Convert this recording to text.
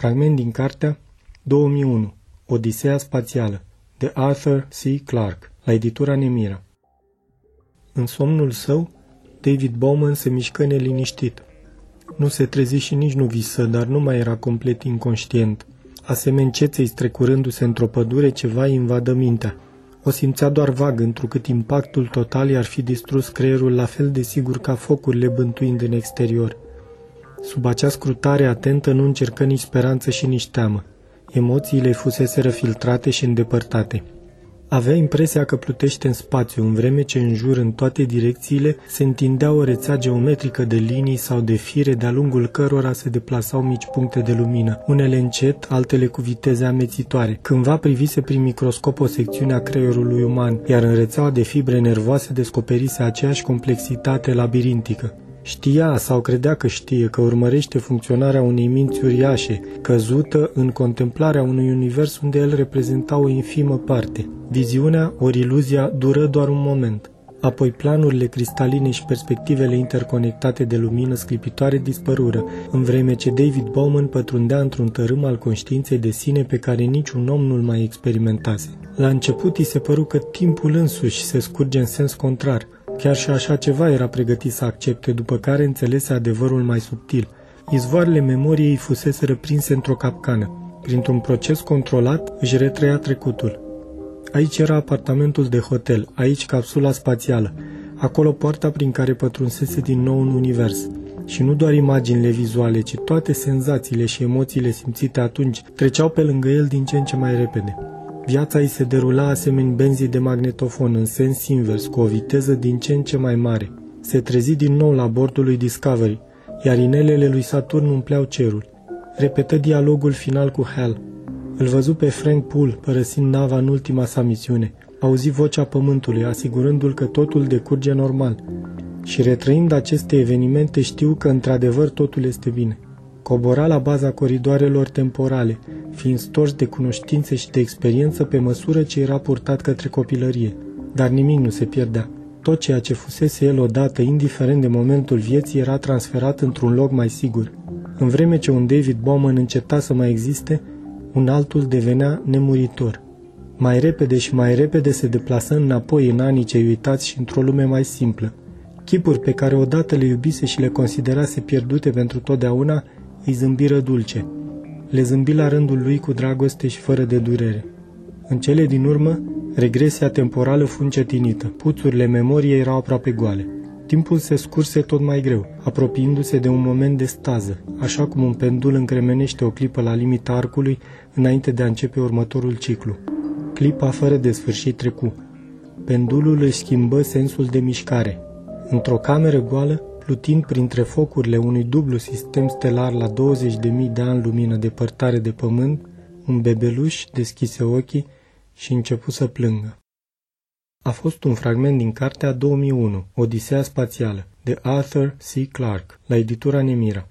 Fragment din cartea 2001 Odiseea spațială de Arthur C. Clarke la editura Nemira. În somnul său, David Bowman se mișcă neliniștit. Nu se trezi și nici nu visă, dar nu mai era complet inconștient. Asemenea ceței strecurându-se într-o pădure, ceva îi invadă mintea. O simțea doar vag, întrucât impactul total i-ar fi distrus creierul la fel de sigur ca focurile bântuind în exterior. Sub acea scrutare atentă nu încercă nici speranță și nici teamă. Emoțiile fuseseră filtrate și îndepărtate. Avea impresia că plutește în spațiu, în vreme ce în jur, în toate direcțiile, se întindea o rețea geometrică de linii sau de fire de-a lungul cărora se deplasau mici puncte de lumină, unele încet, altele cu viteze amețitoare. Cândva privise prin microscop o secțiune a creierului uman, iar în rețeaua de fibre nervoase descoperise aceeași complexitate labirintică. Știa sau credea că știe că urmărește funcționarea unei minți uriașe, căzută în contemplarea unui univers unde el reprezenta o infimă parte. Viziunea, ori iluzia, dură doar un moment. Apoi planurile cristaline și perspectivele interconectate de lumină sclipitoare dispărură, în vreme ce David Bowman pătrundea într-un tărâm al conștiinței de sine pe care niciun om nu-l mai experimentase. La început îi se păru că timpul însuși se scurge în sens contrar, Chiar și așa ceva era pregătit să accepte, după care înțelese adevărul mai subtil. Izvoarele memoriei fusese răprinse într-o capcană. Printr-un proces controlat, își retrăia trecutul. Aici era apartamentul de hotel, aici capsula spațială, acolo poarta prin care pătrunsese din nou în univers. Și nu doar imaginile vizuale, ci toate senzațiile și emoțiile simțite atunci treceau pe lângă el din ce în ce mai repede. Viața îi se derula asemeni benzii de magnetofon în sens invers, cu o viteză din ce în ce mai mare. Se trezi din nou la bordul lui Discovery, iar inelele lui Saturn umpleau cerul. Repetă dialogul final cu Hal. Îl văzu pe Frank Poole părăsind nava în ultima sa misiune. Auzi vocea pământului, asigurându-l că totul decurge normal. Și retrăind aceste evenimente știu că într-adevăr totul este bine. Cobora la baza coridoarelor temporale, fiind stors de cunoștințe și de experiență pe măsură ce era purtat către copilărie. Dar nimic nu se pierdea. Tot ceea ce fusese el odată, indiferent de momentul vieții, era transferat într-un loc mai sigur. În vreme ce un David Bowman înceta să mai existe, un altul devenea nemuritor. Mai repede și mai repede se deplasă înapoi în anii cei uitați și într-o lume mai simplă. Chipuri pe care odată le iubise și le considerase pierdute pentru totdeauna, îi zâmbiră dulce. Le zâmbi la rândul lui cu dragoste și fără de durere. În cele din urmă, regresia temporală fu încetinită. Puțurile memoriei erau aproape goale. Timpul se scurse tot mai greu, apropiindu-se de un moment de stază, așa cum un pendul încremenește o clipă la limita arcului înainte de a începe următorul ciclu. Clipa fără de sfârșit trecu. Pendulul își schimbă sensul de mișcare. Într-o cameră goală, plutind printre focurile unui dublu sistem stelar la 20.000 de ani lumină depărtare de pământ, un bebeluș deschise ochii și începu să plângă. A fost un fragment din cartea 2001, Odiseea spațială, de Arthur C. Clarke, la editura Nemira.